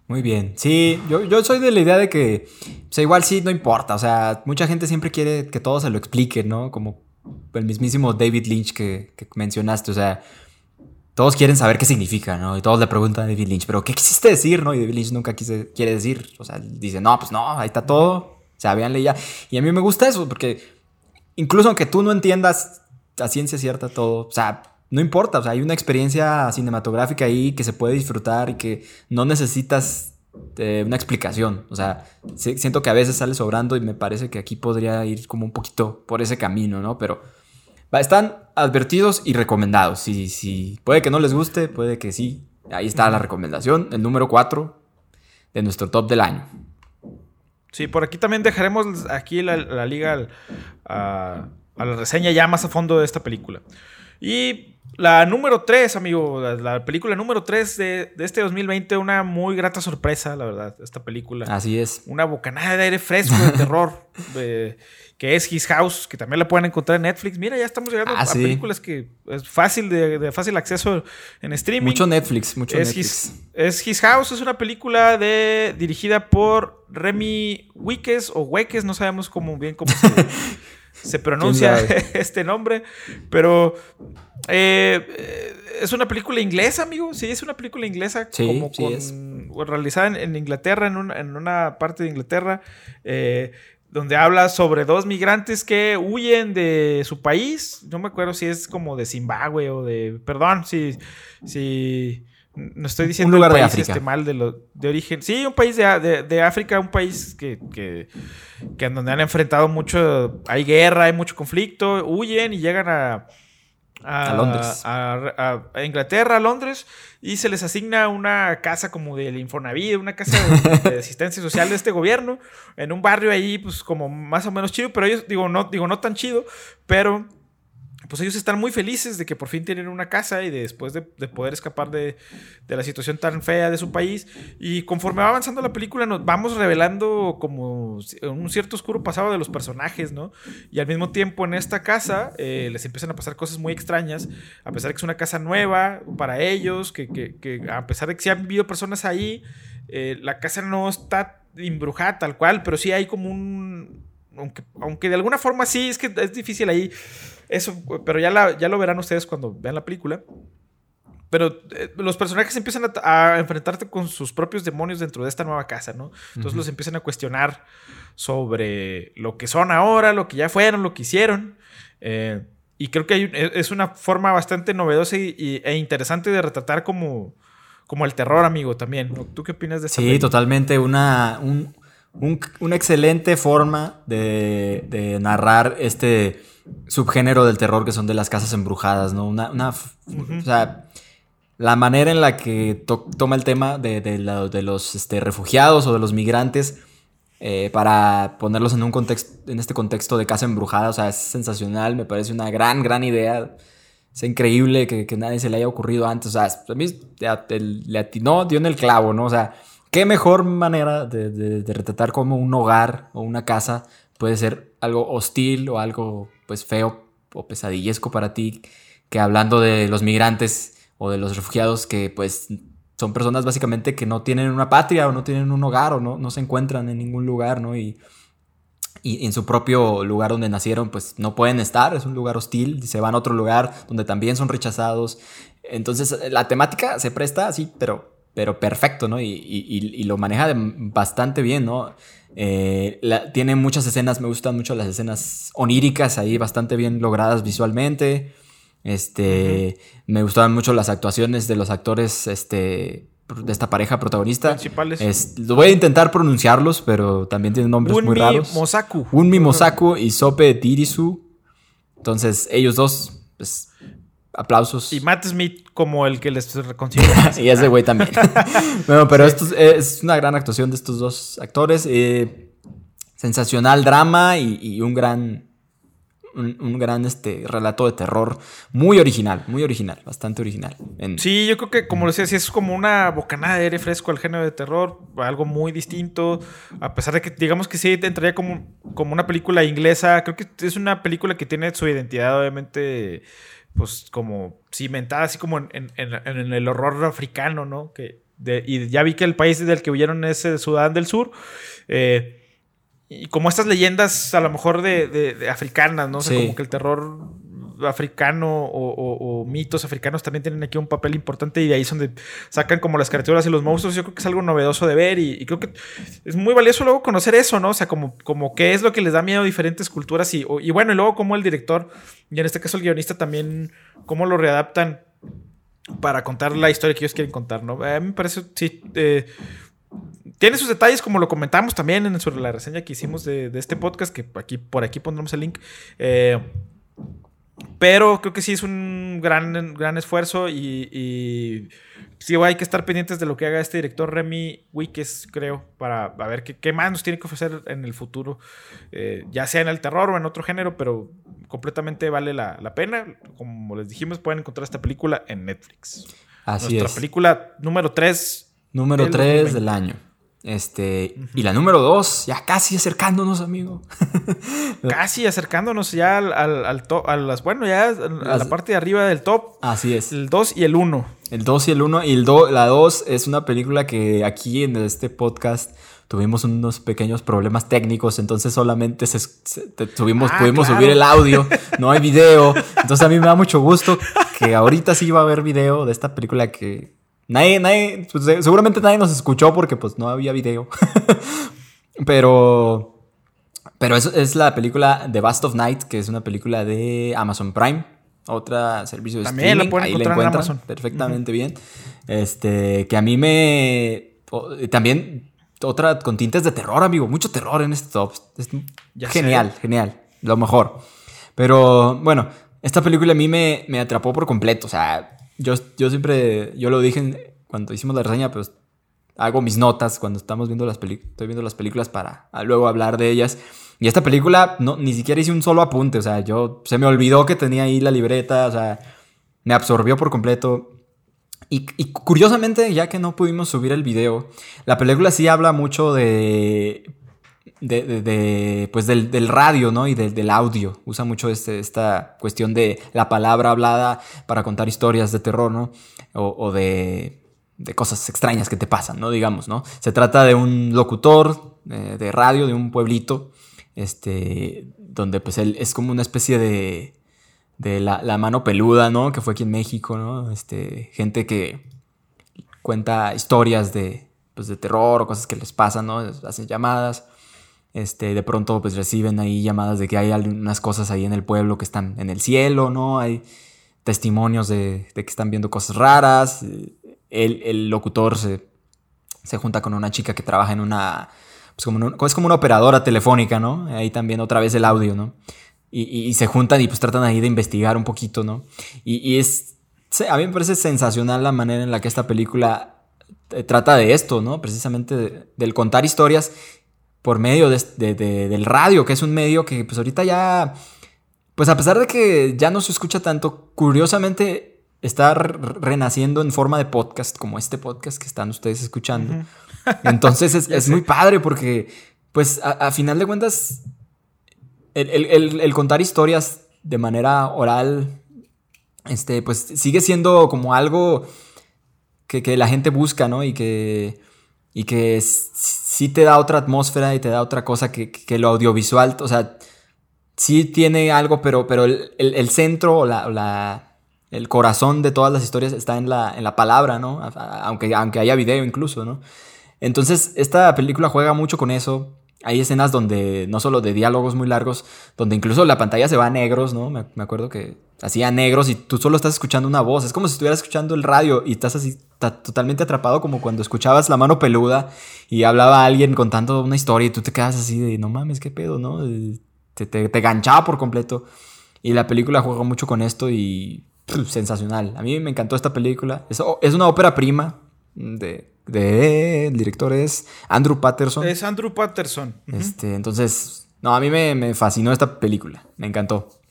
Muy bien. Sí, yo, yo soy de la idea de que, o sea, igual sí, no importa. O sea, mucha gente siempre quiere que todo se lo explique, ¿no? Como el mismísimo David Lynch que, mencionaste. O sea, todos quieren saber qué significa, ¿no? Y todos le preguntan a David Lynch, ¿pero qué quisiste decir, no? Y David Lynch nunca quiere decir. O sea, dice, no, pues no, ahí está todo. O sea, ya. Y a mí me gusta eso, porque incluso aunque tú no entiendas a ciencia cierta todo. O sea, no importa, o sea, hay una experiencia cinematográfica ahí que se puede disfrutar y que no necesitas eh, una explicación. O sea, siento que a veces sale sobrando y me parece que aquí podría ir como un poquito por ese camino, ¿no? Pero están advertidos y recomendados. Si, si, puede que no les guste, puede que sí. Ahí está la recomendación, el número 4 de nuestro top del año. Sí, por aquí también dejaremos aquí la, liga a a la reseña ya más a fondo de esta película. Y la número 3, amigo, la, película número 3 de, de, este 2020, una muy grata sorpresa, la verdad, esta película. Así es. Una bocanada de aire fresco, de terror, que es His House, que también la pueden encontrar en Netflix. Mira, ya estamos llegando ah, a películas que es fácil, de, fácil acceso en streaming. Mucho Netflix, mucho es Netflix. His, es His House, es una película de, dirigida por Remy Wickes o Weques, no sabemos cómo bien cómo se... se pronuncia este nombre, pero eh, es una película inglesa, amigo. Sí, es una película inglesa, como realizada en, Inglaterra, en, una parte de Inglaterra, eh, donde habla sobre dos migrantes que huyen de su país. No me acuerdo si es como de Zimbabue o de, perdón, si, si no estoy diciendo un lugar de África. Este mal de, lo, de origen. Sí, un país de, de, África, un país que, que, que, en donde han enfrentado mucho. Hay guerra, hay mucho conflicto. Huyen y llegan a. A, Londres. A, Inglaterra, a Londres, y se les asigna una casa como del Infonavit, una casa de, de, asistencia social de este gobierno, en un barrio ahí, pues como más o menos chido, pero ellos, digo, no, digo, no tan chido, pero pues ellos están muy felices de que por fin tienen una casa y después de, poder escapar de, la situación tan fea de su país. Y conforme va avanzando la película, nos vamos revelando como un cierto oscuro pasado de los personajes, ¿no? Y al mismo tiempo en esta casa eh, les empiezan a pasar cosas muy extrañas, a pesar de que es una casa nueva para ellos, que, a pesar de que sí han vivido personas ahí, eh, la casa no está embrujada tal cual, pero sí hay como un... Aunque, aunque de alguna forma sí, es que es difícil ahí eso, pero ya, ya lo verán ustedes cuando vean la película. Pero eh, los personajes empiezan a, enfrentarte con sus propios demonios dentro de esta nueva casa, ¿no? Entonces los empiezan a cuestionar sobre lo que son ahora, lo que ya fueron, lo que hicieron. Eh, y creo que e, es una forma bastante novedosa y, e interesante de retratar como, como el terror, amigo, también. ¿Tú qué opinas de eso? Sí, totalmente. Una, una excelente forma de, de narrar este subgénero del terror que son de las casas embrujadas, ¿no? Una, una O sea, la manera en la que toma el tema de, de, los este, refugiados o de los migrantes eh, para ponerlos en un contexto, en este contexto de casa embrujada, o sea, es sensacional, me parece una gran, gran idea. Es increíble que, que nadie se le haya ocurrido antes. O sea, a mí le atinó, dio en el clavo, ¿no? O sea, qué mejor manera de, de retratar como un hogar o una casa puede ser algo hostil o algo pues feo o pesadillesco para ti que hablando de los migrantes o de los refugiados que pues son personas básicamente que no tienen una patria o no tienen un hogar o no, no se encuentran en ningún lugar, ¿no? Y, y en su propio lugar donde nacieron pues no pueden estar, es un lugar hostil, se van a otro lugar donde también son rechazados. Entonces la temática se presta así, pero, pero perfecto, ¿no? Y, y lo maneja bastante bien, ¿no? Eh, tiene muchas escenas, me gustan mucho las escenas oníricas ahí, bastante bien logradas visualmente. Este, me gustaban mucho las actuaciones de los actores este, de esta pareja protagonista. Principales. voy a intentar pronunciarlos, pero también tienen nombres muy raros. Mosaku. Unmi Mosaku y Sope Tirisu. Entonces, ellos dos, pues, aplausos. Y Matt Smith como el que les reconcilia. y ese güey también. bueno, pero esto es una gran actuación de estos dos actores. Eh, sensacional drama y, un gran un, gran este, relato de terror muy original, muy original, bastante original. Sí, yo creo que, como decía, sí es como una bocanada de aire fresco al género de terror, algo muy distinto, a pesar de que digamos que sí entraría como, como una película inglesa, creo que es una película que tiene su identidad obviamente pues como cimentada así como en, el horror africano, ¿no? Que y ya vi que el país del que huyeron es Sudán del Sur. Eh, y como estas leyendas a lo mejor de, africanas, ¿no? O sea, como que el terror africano o, mitos africanos también tienen aquí un papel importante y de ahí es donde sacan como las criaturas y los monstruos. Yo creo que es algo novedoso de ver y, creo que es muy valioso luego conocer eso, ¿no? O sea, como, como qué es lo que les da miedo a diferentes culturas y, bueno, y luego como el director y en este caso el guionista también, cómo lo readaptan para contar la historia que ellos quieren contar, ¿no? A mí me parece, sí, eh, tiene sus detalles, como lo comentamos también en sobre la reseña que hicimos de, este podcast, que aquí, por aquí pondremos el link. Eh, pero creo que sí es un gran, gran esfuerzo y, y, sí hay que estar pendientes de lo que haga este director Remy Wickes, creo, para ver qué, qué, más nos tiene que ofrecer en el futuro, eh, ya sea en el terror o en otro género, pero completamente vale la, pena. Como les dijimos, pueden encontrar esta película en Netflix. Así Nuestra película número 3. Número 3 del año. Este, y la número dos, ya casi acercándonos, amigo. casi acercándonos ya al, al, top, a las, bueno, ya a la parte de arriba del top. Así es. El 2 y el 1. El 2 y el 1. Y el la 2 es una película que aquí en este podcast tuvimos unos pequeños problemas técnicos, entonces solamente se, tuvimos, ah, pudimos subir el audio, no hay video. Entonces a mí me da mucho gusto que ahorita sí va a haber video de esta película que Nadie, nadie, pues, seguramente nadie nos escuchó porque pues no había video. pero, pero eso es la película The Bust of Night, que es una película de Amazon Prime. Otra servicio de También streaming. Ahí la encuentran perfectamente bien. Este, que a mí me... También otra con tintes de terror, amigo. Mucho terror en este top. Es genial, genial. Lo mejor. Pero bueno, esta película a mí me, me atrapó por completo. O sea, yo, yo siempre, yo lo dije cuando hicimos la reseña, pues hago mis notas cuando estamos viendo las películas, estoy viendo las películas para luego hablar de ellas. Y esta película, no, ni siquiera hice un solo apunte, o sea, yo, se me olvidó que tenía ahí la libreta, o sea, me absorbió por completo. Y, y, curiosamente, ya que no pudimos subir el video, la película sí habla mucho de de, pues del, radio, ¿no? Y del audio. Usa mucho este, esta cuestión de la palabra hablada para contar historias de terror, ¿no? O, de, de, cosas extrañas que te pasan, ¿no? Digamos, ¿no? Se trata de un locutor eh, de radio de un pueblito, este, donde pues él es como una especie de, de la, la, mano peluda, ¿no? Que fue aquí en México, ¿no? Este, gente que cuenta historias de, pues, de terror o cosas que les pasan, ¿no? Hacen llamadas este, de pronto pues reciben ahí llamadas de que hay algunas cosas ahí en el pueblo que están en el cielo, ¿no? Hay testimonios de, que están viendo cosas raras. El, locutor se, se, junta con una chica que trabaja en una... Pues como es como una operadora telefónica, ¿no? Ahí también otra vez el audio, ¿no? Y, se juntan y pues tratan ahí de investigar un poquito, ¿no? Y, es... A mí me parece sensacional la manera en la que esta película eh, trata de esto, ¿no? Precisamente del contar historias por medio de, del radio, que es un medio que pues ahorita ya, pues a pesar de que ya no se escucha tanto, curiosamente está renaciendo en forma de podcast, como este podcast que están ustedes escuchando. Entonces es, muy padre porque, pues a, final de cuentas, el, contar historias de manera oral, este, pues sigue siendo como algo que, que la gente busca, ¿no? Y que y que sí te da otra atmósfera y te da otra cosa que, lo audiovisual, o sea, sí tiene algo, pero, pero el, centro o la, el corazón de todas las historias está en la, en la palabra, ¿no? Aunque, aunque haya video incluso, ¿no? Entonces, esta película juega mucho con eso. Hay escenas donde, no solo de diálogos muy largos, donde incluso la pantalla se va a negros, ¿no? Me, me acuerdo que hacía negros y tú solo estás escuchando una voz. Es como si estuvieras escuchando el radio y estás así totalmente atrapado como cuando escuchabas la mano peluda y hablaba alguien contando una historia y tú te quedas así de no mames, qué pedo, ¿no? Te, te, ganchaba por completo. Y la película juega mucho con esto y sensacional. A mí me encantó esta película. Es, es una ópera prima de, de, el director es Andrew Patterson. Es Andrew Patterson. Este, entonces, no, a mí me, me fascinó esta película. Me encantó.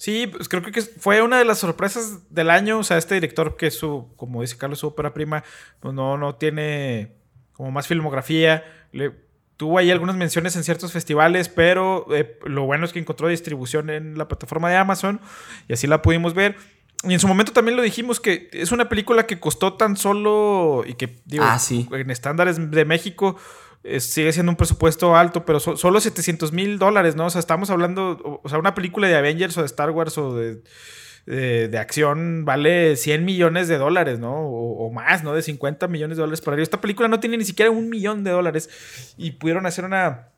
Sí, pues creo que fue una de las sorpresas del año. O sea, este director que su, como dice Carlos, su ópera prima, pues no, no tiene como más filmografía. Le, tuvo ahí algunas menciones en ciertos festivales, pero eh, lo bueno es que encontró distribución en la plataforma de Amazon y así la pudimos ver. Y en su momento también lo dijimos que es una película que costó tan solo y que digo, ah, en estándares de México sigue siendo un presupuesto alto, pero solo 700 mil dólares, ¿no? O sea, estamos hablando, o sea, una película de Avengers o de Star Wars o de, de, acción vale 100 millones de dólares, ¿no? O, más, ¿no? De 50 millones de dólares por ahí. Esta película no tiene ni siquiera un millón de dólares y pudieron hacer una,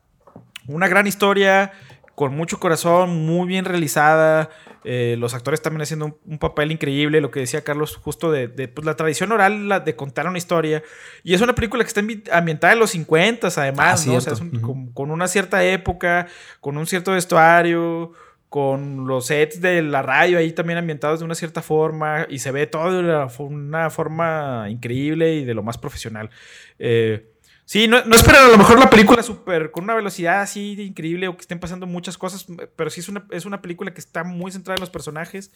una gran historia con mucho corazón, muy bien realizada. Eh, los actores también haciendo un, papel increíble, lo que decía Carlos, justo de, pues, la tradición oral la, de contar una historia. Y es una película que está ambientada en los 50 además, ah, ¿no? O sea, con, una cierta época, con un cierto vestuario, con los sets de la radio ahí también ambientados de una cierta forma, y se ve todo de una forma increíble y de lo más profesional. Eh, Sí, no, no esperan a lo mejor la película super con una velocidad así de increíble o que estén pasando muchas cosas, pero sí es una, es una película que está muy centrada en los personajes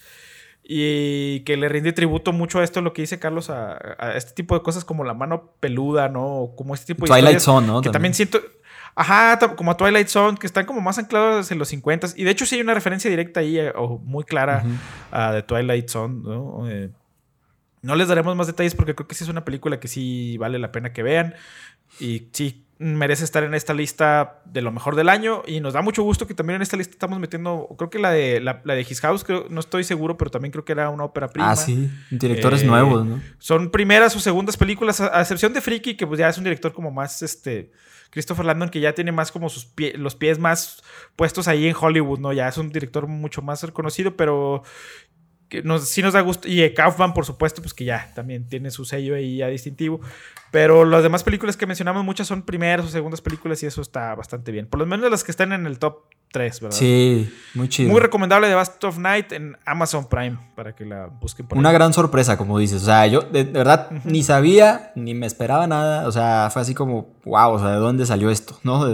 y que le rinde tributo mucho a esto, lo que dice Carlos, a, este tipo de cosas como la mano peluda, ¿no? Como este tipo de Twilight Zone, ¿no? Que también, siento... Ajá, como a Twilight Zone, que están como más anclados en los 50 Y de hecho sí hay una referencia directa ahí, eh, o muy clara, de Twilight Zone, ¿no? Eh, no les daremos más detalles porque creo que sí es una película que sí vale la pena que vean. Y sí, merece estar en esta lista de lo mejor del año. Y nos da mucho gusto que también en esta lista estamos metiendo, creo que la de la, de His House, creo, no estoy seguro, pero también creo que era una ópera prima. Ah, sí, directores eh, nuevos, ¿no? Son primeras o segundas películas, a, excepción de Freaky, que pues ya es un director como más, este, Christopher Landon, que ya tiene más como sus los pies más puestos ahí en Hollywood, ¿no? Ya es un director mucho más reconocido, pero que nos, sí nos da gusto. Y Kaufman, por supuesto, pues que ya también tiene su sello ahí ya distintivo. Pero las demás películas que mencionamos, muchas son primeras o segundas películas y eso está bastante bien. Por lo menos las que están en el top 3, ¿verdad? Sí, muy chido. Muy recomendable The Bast of Night en Amazon Prime para que la busquen por Una gran sorpresa, como dices. O sea, yo de, verdad ni sabía, ni me esperaba nada. O sea, fue así como, wow, o sea, ¿de dónde salió esto? ¿No?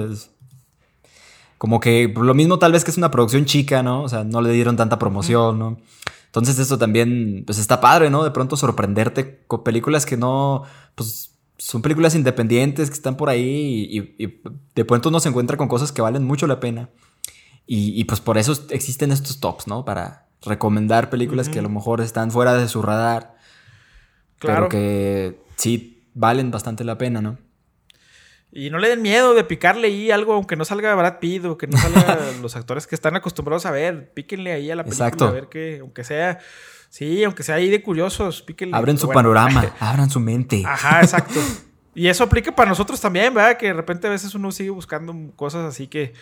como que lo mismo tal vez que es una producción chica, ¿no? O sea, no le dieron tanta promoción, ¿no? Entonces eso también, pues está padre, ¿no? De pronto sorprenderte con películas que no, pues son películas independientes que están por ahí y, de pronto uno se encuentra con cosas que valen mucho la pena. Y, pues por eso existen estos tops, ¿no? Para recomendar películas que a lo mejor están fuera de su radar. Claro. Pero que sí valen bastante la pena, ¿no? Y no le den miedo de picarle ahí algo, aunque no salga Brad Pitt o que no salga los actores que están acostumbrados a ver. Píquenle ahí a la película a ver que, aunque sea. Sí, aunque sea ahí de curiosos, píquenle. Abren su panorama, abran su mente. Ajá, exacto. Y eso aplica para nosotros también, ¿verdad? Que de repente a veces uno sigue buscando cosas así que.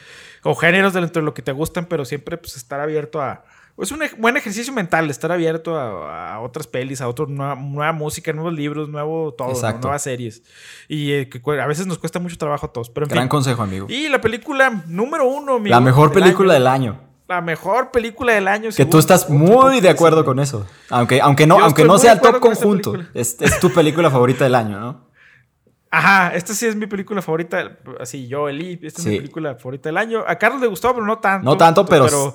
o géneros dentro de lo que te gustan, pero siempre pues estar abierto a es un buen ejercicio mental estar abierto a, otras pelis, a otra nueva, música, nuevos libros, nuevo todo, nuevas series. Y eh, a veces nos cuesta mucho trabajo a todos. Pero Gran consejo, amigo. Y la película número uno, amigo, La mejor película del año. La mejor película del año. Que tú estás muy de acuerdo con eso. Aunque, aunque no, aunque no sea el top conjunto. Es, es tu película favorita del año, ¿no? Ajá, esta sí es mi película favorita. Así, yo, Eli, esta es mi película favorita del año. A Carlos le gustó, pero no tanto. No tanto, pero.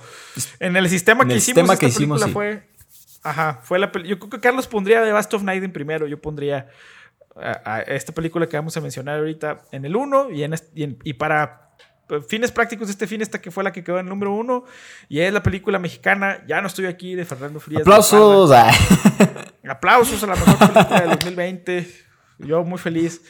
en el sistema que hicimos, esta película fue. Ajá, fue la Yo creo que Carlos pondría The Bast of Night en primero. Yo pondría a, esta película que vamos a mencionar ahorita en el 1 y, en, y, para fines prácticos de este fin, esta que fue la que quedó en el número uno. Y es la película mexicana. Ya no estoy aquí de Fernando Frías. Aplausos. Aplausos a la mejor película del 2020. Yo muy feliz.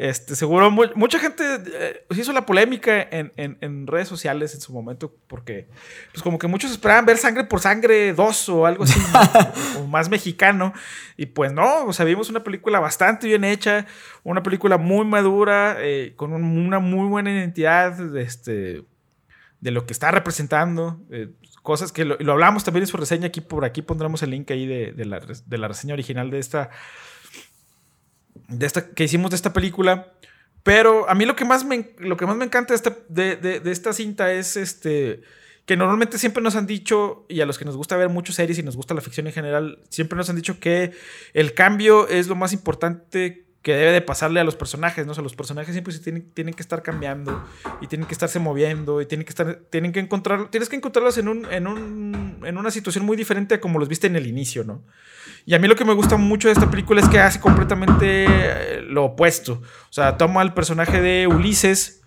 Este, seguro mucha gente eh, hizo la polémica en, redes sociales en su momento porque, pues como que muchos esperaban ver Sangre por Sangre 2 o algo así, o, más mexicano. Y pues no, o sea, vimos una película bastante bien hecha, una película muy madura, eh, con una muy buena identidad de, este, de lo que está representando. Eh, cosas que lo, hablamos también en su reseña, aquí por aquí pondremos el link ahí de, la, de la reseña original de esta de esta, que hicimos de esta película. Pero a mí lo que más me, lo que más me encanta de esta, de, esta cinta es este, que normalmente siempre nos han dicho, y a los que nos gusta ver muchas series y nos gusta la ficción en general, siempre nos han dicho que el cambio es lo más importante que debe de pasarle a los personajes, ¿no? O sea, los personajes siempre se tienen, tienen que estar cambiando y tienen que estarse moviendo y tienen que estar, tienen que encontrar, tienes que encontrarlos en un, en un, en una situación muy diferente a como los viste en el inicio, ¿no? Y a mí lo que me gusta mucho de esta película es que hace completamente eh, lo opuesto. O sea, toma el personaje de Ulises,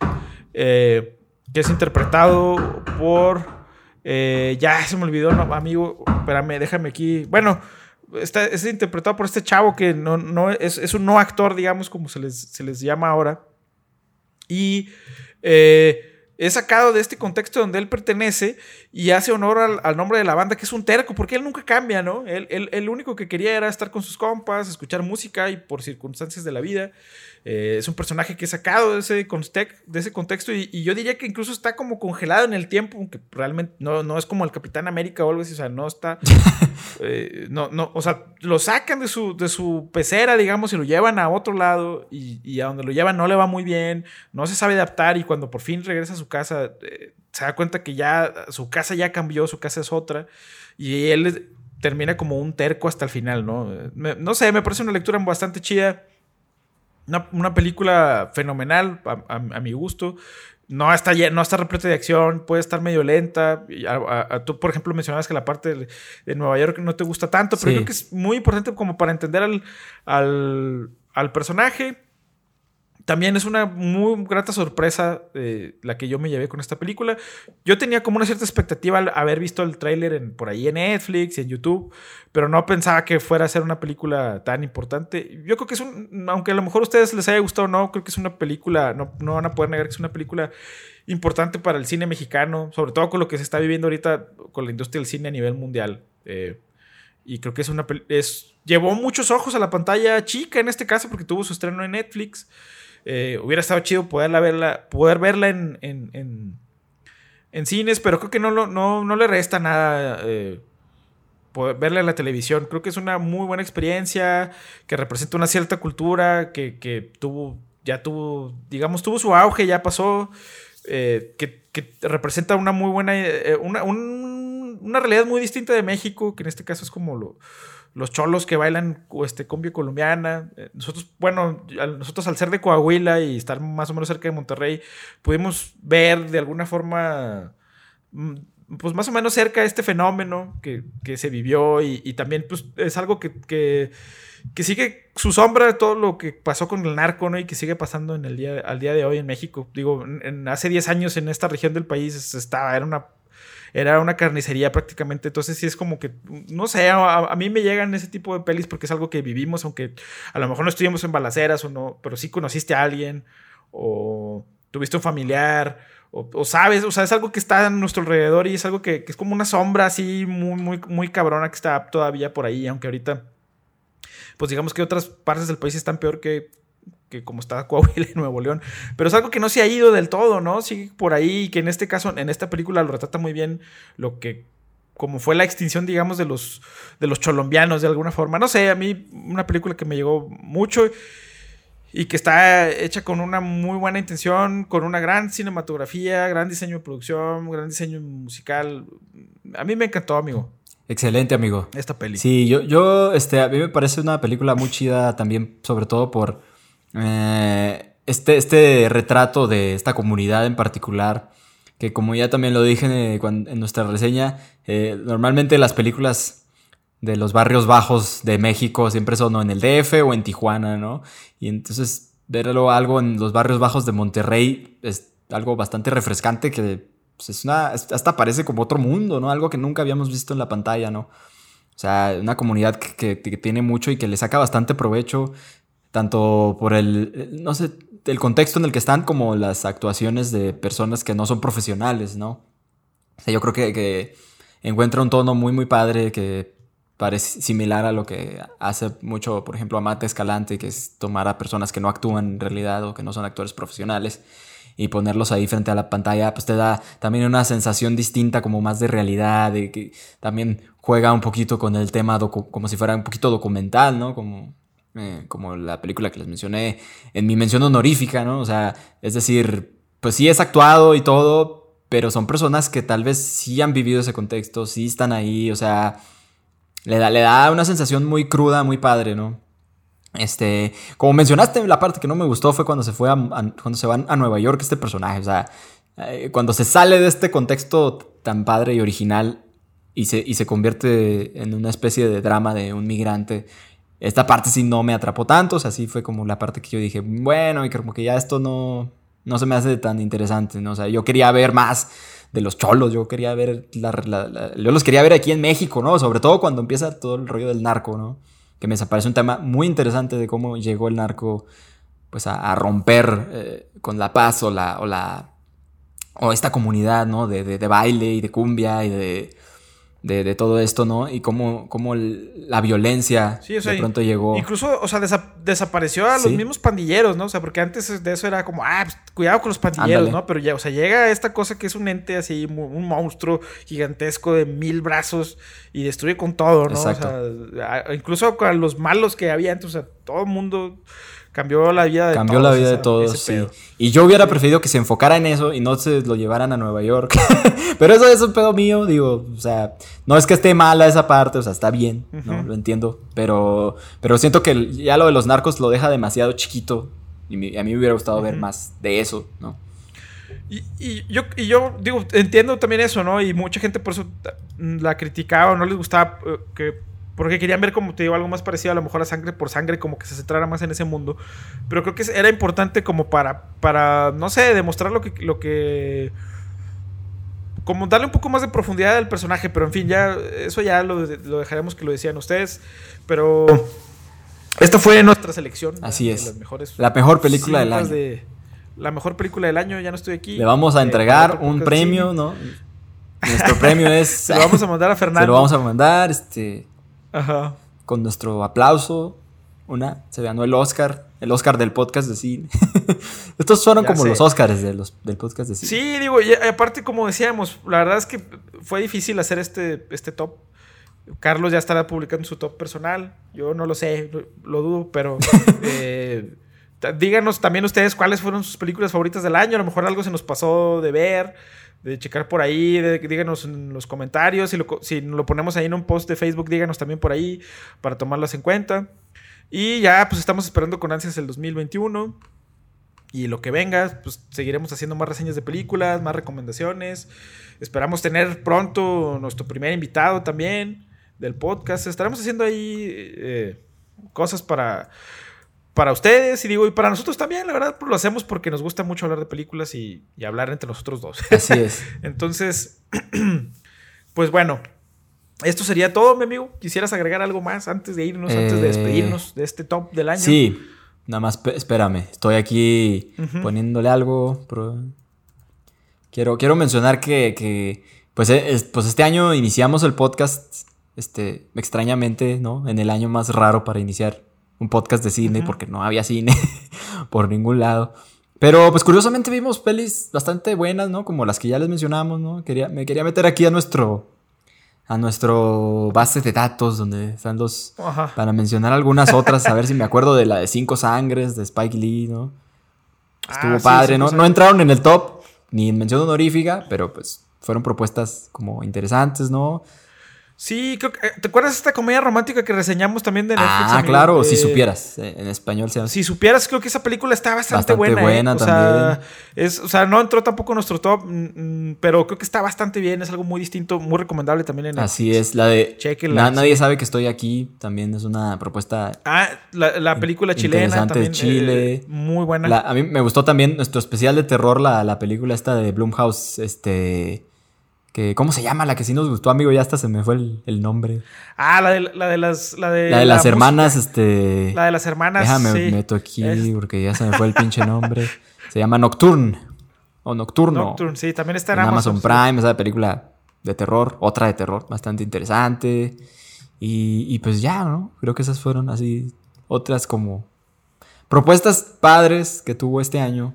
eh, que es interpretado por, eh, ya se me olvidó, amigo, espérame, déjame aquí, bueno está, es interpretado por este chavo que no, no es, es, un no actor, digamos, como se les, se les llama ahora. Y es sacado de este contexto donde él pertenece y hace honor al, nombre de la banda, que es un terco, porque él nunca cambia, ¿no? Él, él, él, único que quería era estar con sus compas, escuchar música y por circunstancias de la vida eh, es un personaje que he sacado de ese, de ese contexto y, yo diría que incluso está como congelado en el tiempo, aunque realmente no, no es como el Capitán América o algo así, o sea, no está... Eh, no, no, o sea, lo sacan de su, de su pecera, digamos, y lo llevan a otro lado y, a donde lo llevan no le va muy bien, no se sabe adaptar y cuando por fin regresa a su casa eh, se da cuenta que ya su casa ya cambió, su casa es otra y él termina como un terco hasta el final, ¿no? no sé, me parece una lectura bastante chida. Una, película fenomenal, a, mi gusto. No está, no está repleta de acción, puede estar medio lenta. tú, por ejemplo, mencionabas que la parte de, Nueva York no te gusta tanto, pero creo que es muy importante como para entender al, al, al personaje también es una muy grata sorpresa eh, la que yo me llevé con esta película. Yo tenía como una cierta expectativa al haber visto el tráiler por ahí en Netflix y en YouTube, pero no pensaba que fuera a ser una película tan importante. Yo creo que es un, aunque a lo mejor a ustedes les haya gustado o no, creo que es una película, no, no van a poder negar que es una película importante para el cine mexicano, sobre todo con lo que se está viviendo ahorita con la industria del cine a nivel mundial. Eh, y creo que es una es llevó muchos ojos a la pantalla chica en este caso porque tuvo su estreno en Netflix. Eh, hubiera estado chido poderla verla, poder verla en, en, en, cines, pero creo que no, no, no le resta nada eh, verla en la televisión. Creo que es una muy buena experiencia, que representa una cierta cultura, que, que tuvo, ya tuvo, digamos, tuvo su auge, ya pasó, eh, que, que, representa una muy buena, una, una realidad muy distinta de México, que en este caso es como lo los cholos que bailan este, cumbia colombiana. Eh, nosotros, bueno, nosotros al ser de Coahuila y estar más o menos cerca de Monterrey, pudimos ver de alguna forma, mm, pues más o menos cerca este fenómeno que, se vivió y, también pues es algo que, que, sigue su sombra de todo lo que pasó con el narco, ¿no? Y que sigue pasando en el día, al día de hoy en México. Digo, hace 10 años en esta región del país estaba, era una era una carnicería prácticamente. Entonces sí es como que, no sé, a, mí me llegan ese tipo de pelis porque es algo que vivimos, aunque a lo mejor no estuvimos en balaceras o no, pero sí conociste a alguien o tuviste un familiar o, sabes, o sea, es algo que está a nuestro alrededor y es algo que, que es como una sombra así muy, muy, muy cabrona que está todavía por ahí, aunque ahorita pues digamos que otras partes del país están peor que, que como está Coahuila y Nuevo León. Pero es algo que no se ha ido del todo, ¿no? Sigue por ahí, que en este caso, en esta película lo retrata muy bien lo que como fue la extinción, digamos, de los, de los cholombianos de alguna forma. No sé, a mí una película que me llegó mucho y que está hecha con una muy buena intención, con una gran cinematografía, gran diseño de producción, gran diseño musical. A mí me encantó, amigo. Excelente, amigo. Esta peli. Sí, yo, yo, este, a mí me parece una película muy chida también, sobre todo por eh, este, este retrato de esta comunidad en particular, que como ya también lo dije en, nuestra reseña, eh, normalmente las películas de los barrios bajos de México siempre son en el DF o en Tijuana, ¿no? Y entonces verlo algo en los barrios bajos de Monterrey es algo bastante refrescante que pues, es una, hasta parece como otro mundo, ¿no? Algo que nunca habíamos visto en la pantalla, ¿no? O sea, una comunidad que, que, tiene mucho y que le saca bastante provecho tanto por el, no sé, el contexto en el que están como las actuaciones de personas que no son profesionales, ¿no? O sea, yo creo que, encuentra un tono muy, muy padre que parece similar a lo que hace mucho, por ejemplo, Amate Escalante, que es tomar a personas que no actúan en realidad o que no son actores profesionales y ponerlos ahí frente a la pantalla, pues te da también una sensación distinta, como más de realidad, de que también juega un poquito con el tema como si fuera un poquito documental, ¿no? Como eh, como la película que les mencioné en mi mención honorífica, ¿no? O sea, es decir, pues sí es actuado y todo, pero son personas que tal vez sí han vivido ese contexto, sí están ahí, o sea, le da, le da una sensación muy cruda, muy padre, ¿no? Este, como mencionaste, la parte que no me gustó fue cuando se fue a, cuando se van a Nueva York este personaje, o sea, eh, cuando se sale de este contexto tan padre y original y se, y se convierte en una especie de drama de un migrante, esta parte sí no me atrapó tanto, o sea, sí fue como la parte que yo dije, bueno, y como que ya esto no, no se me hace tan interesante, ¿no? O sea, yo quería ver más de los cholos, yo quería ver, la, yo los quería ver aquí en México, ¿no? Sobre todo cuando empieza todo el rollo del narco, ¿no? Que me parece un tema muy interesante de cómo llegó el narco, pues, a, romper eh, con la paz o la, o la, o esta comunidad, ¿no? de, de baile y de cumbia y de de, todo esto, ¿no? Y cómo, cómo la violencia de pronto llegó. Incluso, o sea, desapareció a los mismos pandilleros, ¿no? O sea, porque antes de eso era como, ah, pues, cuidado con los pandilleros, ¿no? Pero ya, o sea, llega esta cosa que es un ente así, un monstruo gigantesco de mil brazos y destruye con todo, ¿no? O sea, incluso con los malos que había antes, o sea, todo el mundo cambió la vida de cambió todos. Cambió la vida de todos, sí. Y yo hubiera preferido que se enfocara en eso y no se lo llevaran a Nueva York. Pero eso es un pedo mío, digo, o sea, no es que esté mala esa parte, o sea, está bien, ¿no? Lo entiendo. Pero, pero siento que ya lo de los narcos lo deja demasiado chiquito y a mí me hubiera gustado ver más de eso, ¿no? Y, yo, y yo digo, entiendo también eso, ¿no? Y mucha gente por eso la criticaba no les gustaba eh, que porque querían ver, como te digo, algo más parecido a lo mejor a sangre por sangre, como que se centrara más en ese mundo. Pero creo que era importante como para, para no sé, demostrar lo que, lo que... Como darle un poco más de profundidad al personaje, pero en fin, ya eso ya lo, dejaremos que lo decían ustedes. Pero esta fue nuestra selección. Así es. la mejor película del año. la mejor película del año, ya no estoy aquí. Le vamos a eh, entregar un premio, ¿no? Nuestro premio es. Se lo vamos a mandar a Fernando. Se lo vamos a mandar, este. Ajá. Con nuestro aplauso. Una, se ganó el Oscar, el Oscar del podcast de cine. Estos fueron como los Oscars de los, del podcast de cine. Sí, digo, y aparte, como decíamos, la verdad es que fue difícil hacer este, este top. Carlos ya estará publicando su top personal. Yo no lo sé, lo, dudo, pero eh, díganos también ustedes cuáles fueron sus películas favoritas del año. A lo mejor algo se nos pasó de ver de checar por ahí, díganos en los comentarios, si lo, si ponemos ahí en un post de Facebook, díganos también por ahí para tomarlas en cuenta. Y ya, pues estamos esperando con ansias el 2021. Y lo que venga, pues seguiremos haciendo más reseñas de películas, más recomendaciones. Esperamos tener pronto nuestro primer invitado también del podcast. Estaremos haciendo ahí eh, cosas para para ustedes y digo, y para nosotros también, la verdad, pues, lo hacemos porque nos gusta mucho hablar de películas y, hablar entre nosotros dos. Así es. Entonces, pues bueno, esto sería todo, mi amigo. ¿Quisieras agregar algo más antes de irnos, antes de despedirnos de este top del año? Sí, nada más espérame. Estoy aquí poniéndole algo. Quiero, quiero mencionar que, pues, pues este año iniciamos el podcast, este, extrañamente, ¿no? En el año más raro para iniciar un podcast de cine porque no había cine por ningún lado. Pero pues curiosamente vimos pelis bastante buenas, ¿no? Como las que ya les mencionamos, ¿no? Quería, me quería meter aquí a nuestro a nuestro base de datos donde están los para mencionar algunas otras, a ver si me acuerdo de la de Cinco Sangres de Spike Lee, ¿no? Estuvo ah, padre, ¿no? No entraron en el top ni en mención honorífica, pero pues fueron propuestas como interesantes, ¿no? Sí, creo que, eh, ¿te acuerdas de esta comedia romántica que reseñamos también de Netflix? Ah, claro, si supieras, eh, en español se Si supieras, creo que esa película está bastante, buena. ¿eh? buena también. es, o sea, no entró tampoco en nuestro top, mm, mm, pero creo que está bastante bien, es algo muy distinto, muy recomendable también en Así es, la de Nadie sabe que estoy aquí, también es una propuesta. Ah, la, película chilena. Interesante de Chile. muy buena. a mí me gustó también nuestro especial de terror, la, la película esta de Blumhouse, este que ¿cómo se llama? La que sí nos gustó, amigo, ya hasta se me fue el, nombre. Ah, la de, la de las la de, la de las hermanas, este La de las hermanas. Déjame meto aquí porque ya se me fue el pinche nombre. Se llama Nocturne o Nocturno. Nocturne, sí, también está en, Amazon, Prime, esa película de terror, otra de terror, bastante interesante. Y, y pues ya, ¿no? Creo que esas fueron así otras como propuestas padres que tuvo este año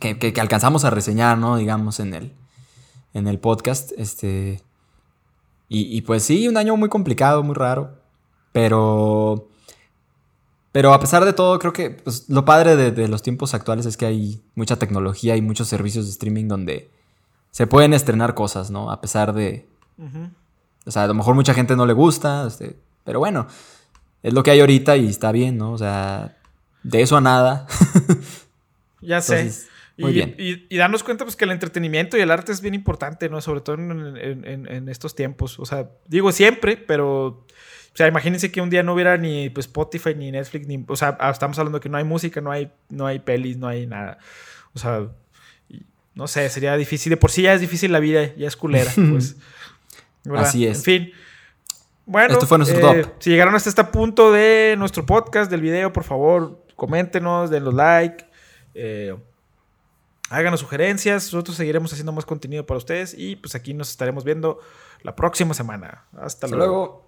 que, que, que alcanzamos a reseñar, ¿no? Digamos en el en el podcast. Este, y, pues sí, un año muy complicado, muy raro. Pero... Pero a pesar de todo, creo que pues, lo padre de, los tiempos actuales es que hay mucha tecnología y muchos servicios de streaming donde se pueden estrenar cosas, ¿no? A pesar de... O sea, a lo mejor mucha gente no le gusta, este, pero bueno, es lo que hay ahorita y está bien, ¿no? O sea, de eso a nada. ya sé. Muy y, bien. Y, darnos cuenta pues que el entretenimiento y el arte es bien importante, ¿no? Sobre todo en, estos tiempos. O sea, digo siempre, pero... O sea, imagínense que un día no hubiera ni pues, Spotify, ni Netflix, ni... O sea, estamos hablando que no hay música, no hay, no hay pelis, no hay nada. O sea, no sé, sería difícil. De por sí ya es difícil la vida, ya es culera, pues. Así es. En fin. Bueno, fue nuestro eh, si llegaron hasta este punto de nuestro podcast, del video, por favor, coméntenos, denle like, eh, háganos sugerencias. Nosotros seguiremos haciendo más contenido para ustedes y pues aquí nos estaremos viendo la próxima semana. Hasta, luego.